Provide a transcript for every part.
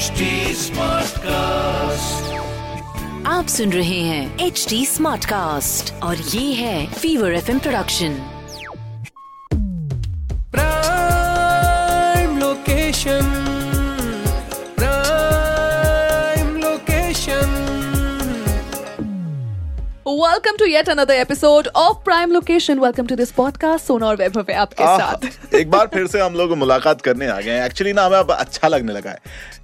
HD cast आप सुन रहे हैं एच डी स्मार्ट कास्ट और ये है fever F production prime location. Welcome to yet another episode of prime location welcome to this podcast Sona और वैभव है आपके आह, साथ। एक बार फिर से हम लोग मुलाकात करने आ गए हैं। एक्चुअली ना हमें अब अच्छा लगने लगा है।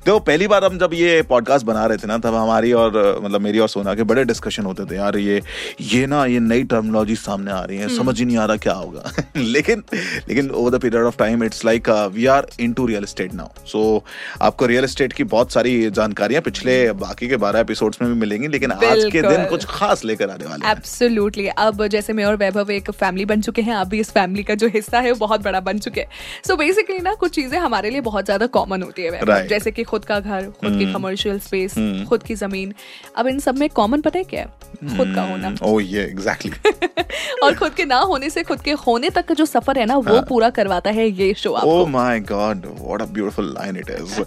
तो पहली बार हम जब ये पॉडकास्ट बना रहे थे ना तब हमारी और मतलब मेरी और सोना के बड़े डिस्कशन होते थे। यार ये ये ना ये नई टर्मिनोलॉजी सामने आ रही है। हम्म। समझ ही नहीं आ रहा क्या होगा। लेकिन लेकिन over the period of time it's like we are into real estate now so आपको रियल एस्टेट की बहुत सारी जानकारियाँ पिछले बाकी के बारह एपिसोड्स में भी मिलेंगी लेकिन आज के दिन कुछ खास लेकर आने वाले हैं। एब्सोल्युटली अब जैसे मैं और वैभव एक फैमिली बन चुके हैं आप भी इस फैमिली का जो हिस्सा है वो बहुत बड़ा बन चुके हैं। सो बेसिकली ना कुछ चीज़ें हमारे लिए बहुत ज़्यादा कॉमन होती है Right. जैसे कि खुद का घर खुद की कमर्शियल स्पेस खुद की ज़मीन। अब इन सब में कॉमन पता है क्या है? खुद का होना। ओह ये एग्जैक्टली और खुद के ना होने से खुद के होने तक का जो सफ़र है ना वो पूरा करवाता है ये शो आपको। ओह my God what a beautiful line it is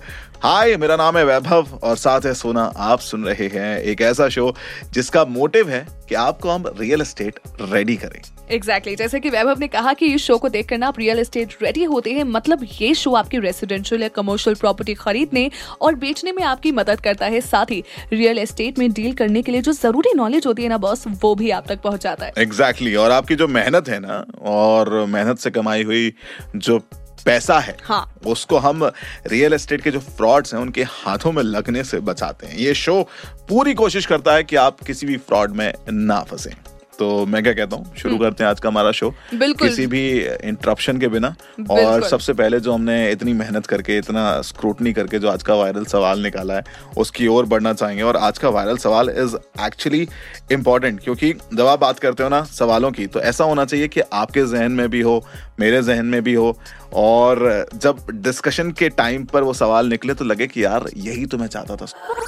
hi मेरा नाम है वैभव और साथ है सोना आप सुन रहे हैं एक ऐसा शो जिसका मोटिव है कि आपको हम रियल एस्टेट रेडी करें एग्जैक्टली exactly. जैसे कि वैभव ने कहा कि इस शो को देखकर ना आप रियल एस्टेट रेडी होते हैं मतलब ये शो आपकी रेसिडेंशियल या कमर्शियल प्रॉपर्टी खरीदने और बेचने में आपकी मदद करता है साथ ही रियल एस्टेट में डील करने के लिए जो ज़रूरी नॉलेज होती है ना बॉस वो भी आप तक पहुंचाता है एग्जैक्टली exactly. और आपकी जो मेहनत है ना और मेहनत से कमाई हुई जो पैसा है हाँ। उसको हम रियल एस्टेट के जो फ्रॉड्स हैं उनके हाथों में लगने से बचाते हैं ये शो पूरी कोशिश करता है कि आप किसी भी फ्रॉड में ना फंसे तो मैं क्या कहता हूँ शुरू करते हैं आज का हमारा शो हम्म। बिल्कुल। किसी भी इंटरप्शन के बिना और सबसे पहले जो हमने इतनी मेहनत करके इतना स्क्रूटनी करके जो आज का वायरल सवाल निकाला है उसकी ओर बढ़ना चाहेंगे। और आज का वायरल सवाल इज़ एक्चुअली इंपॉर्टेंट क्योंकि जब आप बात करते हो ना सवालों की तो ऐसा होना चाहिए कि आपके जहन में भी हो मेरे जहन में भी हो। और जब डिस्कशन के टाइम पर वो सवाल निकले तो लगे कि यार यही तो मैं चाहता था।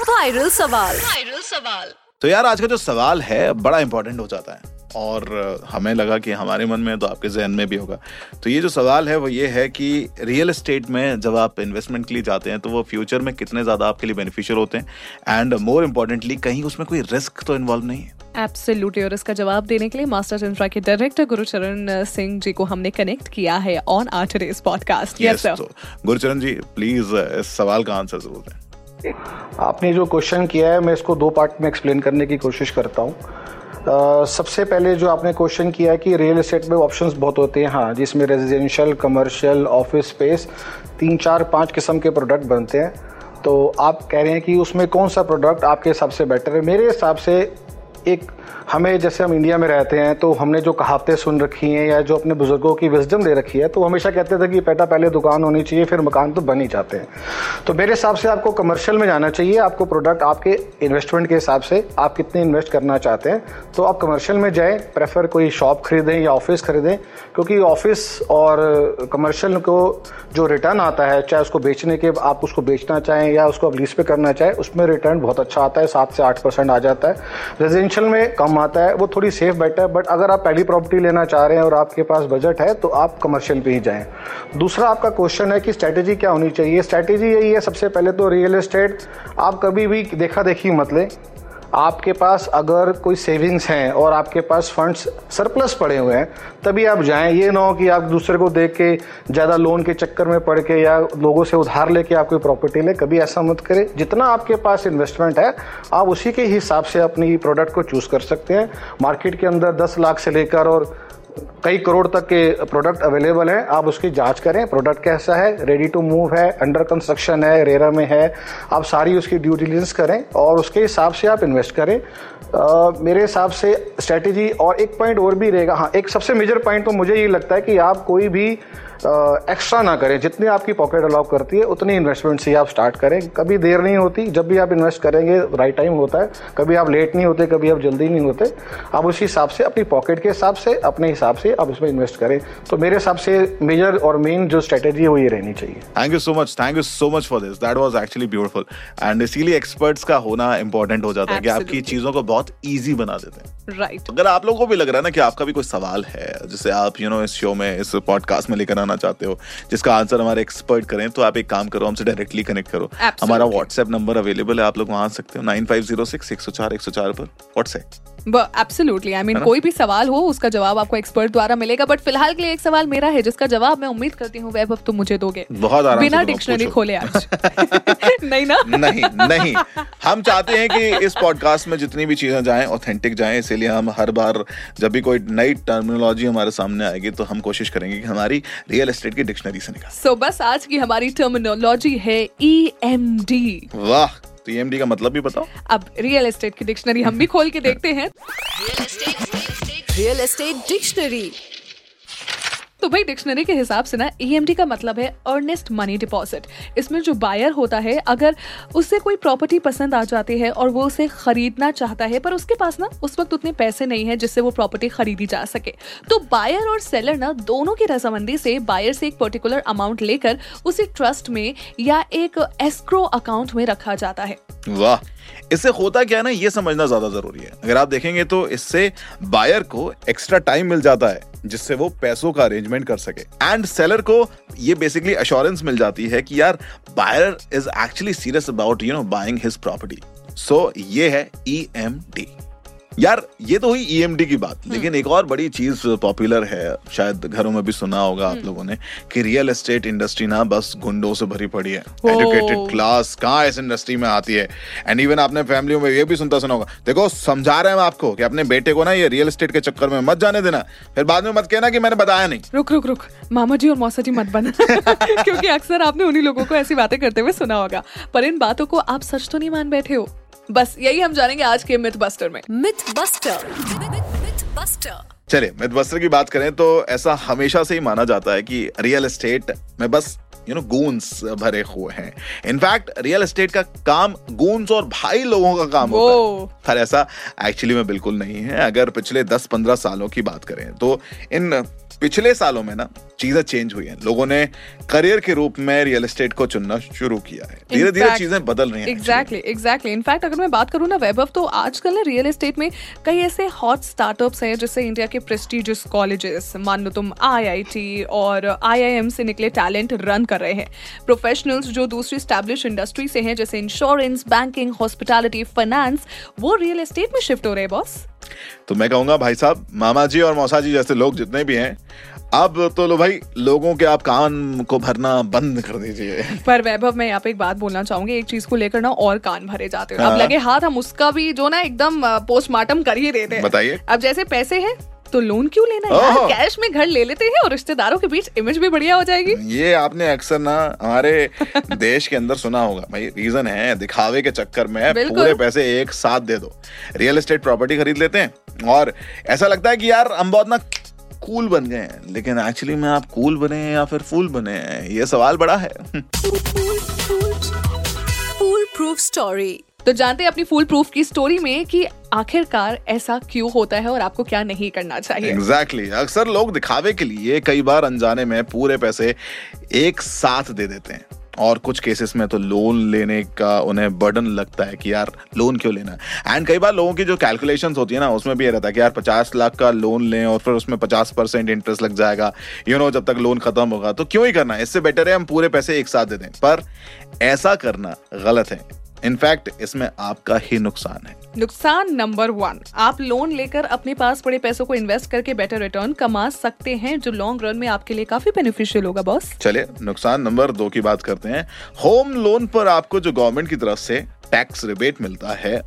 वायरल सवाल। वायरल सवाल। तो यार आज का जो सवाल है बड़ा इंपॉर्टेंट हो जाता है। और हमें लगा कि हमारे मन में तो आपके जहन में भी होगा। तो ये जो सवाल है वो ये है कि रियल एस्टेट में जब आप इन्वेस्टमेंट के लिए जाते हैं तो वो फ्यूचर में कितने ज़्यादा आपके लिए बेनिफिशियल होते हैं? एंड मोर इम्पोर्टेंटली कहीं उसमें कोई रिस्क तो इन्वॉल्व नहीं है? एब्सोल्युटली और इसका जवाब देने के लिए मास्टर्स चंद्रा के डायरेक्टर गुरुचरण सिंह जी को हमने कनेक्ट किया है on our today's podcast yes तो जी प्लीज़ इस सवाल का आंसर ज़रूर दें। आपने जो क्वेश्चन किया है मैं इसको दो पार्ट में एक्सप्लेन करने की कोशिश करता हूँ। Uh, सबसे पहले जो आपने क्वेश्चन किया है कि रियल इस्टेट में ऑप्शंस बहुत होते हैं। हाँ जिसमें रेजिडेंशियल कमर्शियल ऑफ़िस स्पेस तीन चार पाँच किस्म के प्रोडक्ट बनते हैं। तो आप कह रहे हैं कि उसमें कौन सा प्रोडक्ट आपके हिसाब से बेटर है? मेरे हिसाब से एक हमें जैसे हम इंडिया में रहते हैं तो हमने जो कहावतें सुन रखी हैं या जो अपने बुज़ुर्गों की विजडम दे रखी है तो हमेशा कहते थे कि बेटा पहले दुकान होनी चाहिए, फिर मकान तो बन ही जाते हैं। तो मेरे हिसाब से आपको कमर्शियल में जाना चाहिए, आपको प्रोडक्ट आपके इन्वेस्टमेंट के हिसाब से आप कितने इन्वेस्ट करना चाहते हैं। तो आप कमर्शियल में जाएँ प्रेफर कोई शॉप खरीदें या ऑफ़िस खरीदें, क्योंकि ऑफ़िस और कमर्शियल को जो रिटर्न आता है, चाहे उसको बेचने के आप उसको बेचना चाहें या उसको आप लीज पे करना चाहें, उसमें रिटर्न बहुत अच्छा आता है, सात से आठ परसेंट आ जाता है। रेजिडेंशियल में कम आता है, वो थोड़ी सेफ़ बेटर है बट अगर आप पहली प्रॉपर्टी लेना चाह रहे हैं और आपके पास बजट है तो आप कमर्शियल पे ही जाएँ। दूसरा आपका क्वेश्चन है कि स्ट्रैटेजी क्या होनी चाहिए। स्ट्रैटेजी यही है, सबसे पहले तो रियल इस्टेट आप कभी भी देखा देखी मत लें। आपके पास अगर कोई सेविंग्स हैं और आपके पास फंड्स सरप्लस पड़े हुए हैं, तभी आप जाएँ। ये ना हो कि आप दूसरे को देख के, ज़्यादा लोन के चक्कर में पड़ के या लोगों से उधार लेके आप कोई प्रॉपर्टी लें, कभी ऐसा मत करें। जितना आपके पास इन्वेस्टमेंट है, आप उसी के हिसाब से अपनी प्रोडक्ट को चूज़ कर सकते हैं। मार्केट के अंदर दस लाख से लेकर और कई करोड़ तक के प्रोडक्ट अवेलेबल हैं। आप उसकी जाँच करें। प्रोडक्ट कैसा है? रेडी टू मूव है अंडर कंस्ट्रक्शन है रेरा में है। आप सारी उसकी ड्यू डिलीजेंस करें और उसके हिसाब से आप इन्वेस्ट करें। अ, मेरे हिसाब से स्ट्रेटेजी और एक पॉइंट और भी रहेगा। हाँ एक सबसे मेजर पॉइंट तो मुझे ये लगता है कि आप कोई भी एक्स्ट्रा ना करें। जितनी आपकी पॉकेट अलाउ करती है उतनी इन्वेस्टमेंट से आप स्टार्ट करें। कभी देर नहीं होती। जब भी आप इन्वेस्ट करेंगे राइट टाइम होता है। कभी आप लेट नहीं होते कभी आप जल्दी नहीं होते। आप उसी हिसाब से अपनी पॉकेट के हिसाब से अपने हिसाब से आप उसमें इन्वेस्ट करें। तो मेरे हिसाब से मेजर और मेन जो स्ट्रेटेजी है वो ये रहनी चाहिए। Thank you so much thank you so much for this that was actually beautiful and इसीलिए एक्सपर्ट्स का होना इंपॉर्टेंट हो जाता है कि आपकी चीज़ों को बहुत इजी बना देते हैं। Right right. अगर आप लोगों को भी लग रहा है ना कि आपका भी कोई सवाल है जिसे आप यू you नो know, इस शो में इस पॉडकास्ट में लेकर आना चाहते हो जिसका आंसर हमारे एक्सपर्ट करें तो आप एक काम करो हमसे डायरेक्टली कनेक्ट करो। Absolutely. हमारा व्हाट्सएप नंबर अवेलेबल है आप लोग वहाँ आ सकते हो नाइन फाइव ज़ीरो सिक्स एक सौ चार एक सौ चार पर। व्हाट्सएप एब्सोल्युटली आई मीन कोई भी सवाल हो उसका जवाब आपको एक्सपर्ट द्वारा मिलेगा। बट फ़िलहाल के लिए एक सवाल मेरा है जिसका जवाब मैं उम्मीद करती हूँ वैभव तुम मुझे दोगे। बहुत आराम बिना डिक्शनरी खोले आज। नहीं ना? नहीं नहीं। हम चाहते हैं कि इस पॉडकास्ट में जितनी भी चीज़ें जाएँ ऑथेंटिक जाएँ इसीलिए हम हर बार जब भी कोई नई टर्मिनोलॉजी हमारे सामने आएगी तो हम कोशिश करेंगे कि हमारी रियल एस्टेट की डिक्शनरी से निकाल। सो so, बस आज की हमारी टर्मिनोलॉजी है ई एम डी वाह। तो EMD का मतलब भी बताओ। अब रियल एस्टेट की डिक्शनरी हम भी खोल के देखते हैं। रियल एस्टेट डिक्शनरी तो भाई डिक्शनरी के हिसाब से ना ईएमडी का मतलब है अर्नेस्ट मनी डिपॉजिट इसमें जो बायर होता है, अगर उससे कोई प्रॉपर्टी पसंद आ जाती है और वो उसे खरीदना चाहता है, पर उसके पास ना, उस वक्त उतने पैसे नहीं है जिससे वो प्रॉपर्टी खरीदी जा सके. तो बायर और सेलर ना, दोनों की रजामंदी से बायर से एक पर्टिकुलर अमाउंट लेकर उसे ट्रस्ट में या एक एस्क्रो अकाउंट में रखा जाता है. वाह। इससे होता क्या है ना, ये समझना ज़्यादा ज़रूरी है। अगर आप देखेंगे तो इससे बायर को एक्स्ट्रा टाइम मिल जाता है, जिससे वो पैसों का अरेंजमेंट कर सके। एंड सेलर को ये बेसिकली अश्योरेंस मिल जाती है कि यार buyer is actually serious about you know buying his property so ये है ई एम डी यार ये तो हुई ईएमडी की बात। लेकिन एक और बड़ी चीज़ पॉपुलर है शायद घरों में भी सुना होगा आप लोगों ने कि रियल एस्टेट इंडस्ट्री ना बस गुंडों से भरी पड़ी है। एजुकेटेड क्लास कहाँ इस इंडस्ट्री में आती है? एंड इवन आपने फैमिलियों में ये भी सुनता सुना होगा। देखो समझा रहे हैं हम आपको कि अपने बेटे को ना ये रियल एस्टेट के चक्कर में मत जाने देना। फिर बाद में मत कहना कि मैंने बताया नहीं। रुक रुक रुक। मामा जी और मौसा जी मत बन। क्योंकि अक्सर आपने उन्हीं लोगों को ऐसी बातें करते हुए सुना होगा। पर इन बातों को आप सच तो नहीं मान बैठे हो? बस यही हम जानेंगे आज के मिथ बस्टर में। मिथ बस्टर मिथ बस्टर चलिए मिथबस्टर की बात करें तो ऐसा हमेशा से ही माना जाता है कि रियल एस्टेट में बस यू नो गूंस भरे हुए हैं। इनफैक्ट रियल एस्टेट का काम गूंस और भाई लोगों का काम होता है। पर ऐसा एक्चुअली में बिल्कुल नहीं है। अगर पिछले 10-15 सालों की बात करें तो इन पिछले सालों में ना चीज़ें चेंज हुई हैं। लोगों ने करियर के रूप में रियल एस्टेट को चुनना शुरू किया है। धीरे धीरे चीज़ें बदल रही हैं. एग्जैक्टली एग्जैक्टली इनफैक्ट अगर मैं बात करूँ ना वैभव तो आजकल ना रियल एस्टेट में कई ऐसे हॉट स्टार्टअप्स हैं जिससे इंडिया के प्रेस्टिजियस कॉलेजेस मान लो तुम आईआईटी और आईआईएम से निकले टैलेंट रन कर रहे हैं प्रोफेशनल्स जो दूसरी स्टैब्लिश इंडस्ट्री से हैं जैसे इंश्योरेंस बैंकिंग हॉस्पिटैलिटी फाइनेंस वो रियल एस्टेट में शिफ्ट हो रहे हैं बॉस तो मैं कहूँगा भाई साहब मामा जी और मौसा जी जैसे लोग जितने भी हैं अब तो लो भाई लोगों के आप कान को भरना बंद कर दीजिए पर वैभव मैं यहाँ पे एक बात बोलना चाहूँगी एक चीज़ को लेकर ना और कान भरे जाते हैं हाँ। अब। लगे हाथ हम उसका भी जो ना एकदम पोस्टमार्टम कर ही देते हैं बताइए। अब जैसे पैसे हैं तो लोन क्यों लेना है? यार कैश में घर ले लेते हैं और रिश्तेदारों के बीच इमेज भी बढ़िया हो जाएगी। ये आपने अक्सर ना हमारे देश के अंदर सुना होगा। भाई रीजन है दिखावे के चक्कर में पूरे पैसे एक साथ दे दो। रियल एस्टेट प्रॉपर्टी खरीद लेते हैं और ऐसा लगता है कि यार हम बहुत ना कूल बन गए हैं। लेकिन एक्चुअली में आप कूल बने हैं या फिर फूल बने हैं ये सवाल बड़ा है। फूल प्रूफ स्टोरी तो जानते हैं अपनी फुल प्रूफ की स्टोरी में कि आखिरकार ऐसा क्यों होता है और आपको क्या नहीं करना चाहिए। Exactly exactly. अक्सर लोग दिखावे के लिए कई बार अनजाने में पूरे पैसे एक साथ दे देते हैं। और कुछ केसेस में तो लोन लेने का उन्हें बर्डन लगता है कि यार लोन क्यों लेना एंड कई बार लोगों की जो कैलकुलेशंस होती है ना उसमें भी ये रहता है कि यार पचास लाख का लोन लें और फिर उसमें पचास परसेंट इंटरेस्ट लग जाएगा। यू you नो know, जब तक लोन खत्म होगा तो क्यों ही करना है? इससे बेटर है हम पूरे पैसे एक साथ दे दें। पर ऐसा करना गलत है। इनफैक्ट इसमें आपका ही नुकसान है। नुकसान नंबर वन आप लोन लेकर अपने पास पड़े पैसों को इन्वेस्ट करके बेटर रिटर्न कमा सकते हैं जो लॉन्ग रन में आपके लिए काफ़ी बेनिफिशियल होगा बॉस चलिए नुकसान नंबर दो की बात करते हैं। होम लोन पर आपको जो गवर्नमेंट की तरफ़ से टैक्स रिबेट मिलता है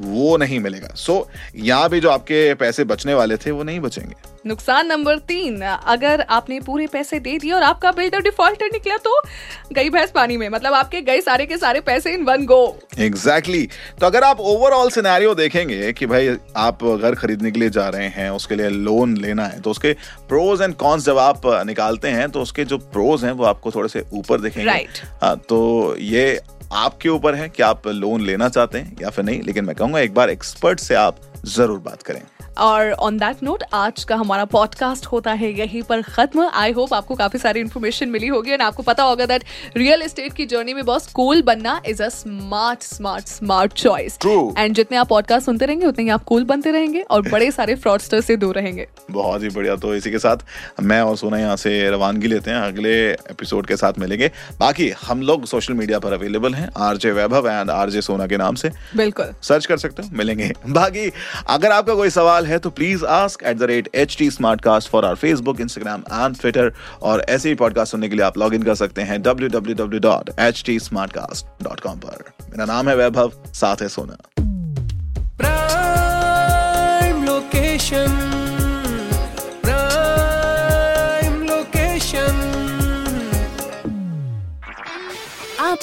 वो नहीं मिलेगा। सो so, यहाँ भी जो आपके पैसे बचने वाले थे वो नहीं बचेंगे। नुकसान नंबर तीन अगर आपने पूरे पैसे दे दिए और आपका बिल्डर डिफॉल्टर निकला तो गई भैंस पानी में। मतलब आपके गए सारे के सारे पैसे in one go exactly exactly. तो अगर आप ओवरऑल सिनेरियो देखेंगे कि भाई आप घर खरीदने के लिए जा रहे हैं उसके लिए लोन लेना है तो उसके प्रोज एंड कॉन्स जब आप निकालते हैं तो उसके जो प्रोज हैं वो आपको थोड़े से ऊपर दिखेंगे। Right. हाँ, तो ये आपके ऊपर है कि आप लोन लेना चाहते हैं या फिर नहीं, लेकिन मैं कहूँगा एक बार एक्सपर्ट से आप ज़रूर बात करें। और ऑन दैट नोट आज का हमारा पॉडकास्ट होता है यहीं पर खत्म। आई होप आपको काफ़ी सारी इन्फॉर्मेशन मिली होगी एंड आपको पता होगा दैट रियल एस्टेट की जर्नी में बॉस कूल बनना is a smart smart smart choice and जितने आप पॉडकास्ट सुनते रहेंगे उतने ही आप कूल बनते रहेंगे और बड़े सारे फ्रॉडस्टर से दूर रहेंगे। बहुत ही बढ़िया। तो इसी के साथ मैं और सोना यहाँ से रवानगी लेते हैं। अगले एपिसोड के साथ मिलेंगे। बाकी हम लोग सोशल मीडिया पर अवेलेबल हैं RJ Vaibhav and RJ Sona के नाम से। बिल्कुल। सर्च कर सकते हो मिलेंगे। बाकी अगर आपका कोई सवाल है तो please ask at the rate H T smartcast for our Facebook Instagram and Twitter और ऐसे ही पॉडकास्ट सुनने के लिए आप लॉग इन कर सकते हैं W W W dot H T smart cast dot com पर। मेरा नाम है वैभव, साथ है सोना। Prime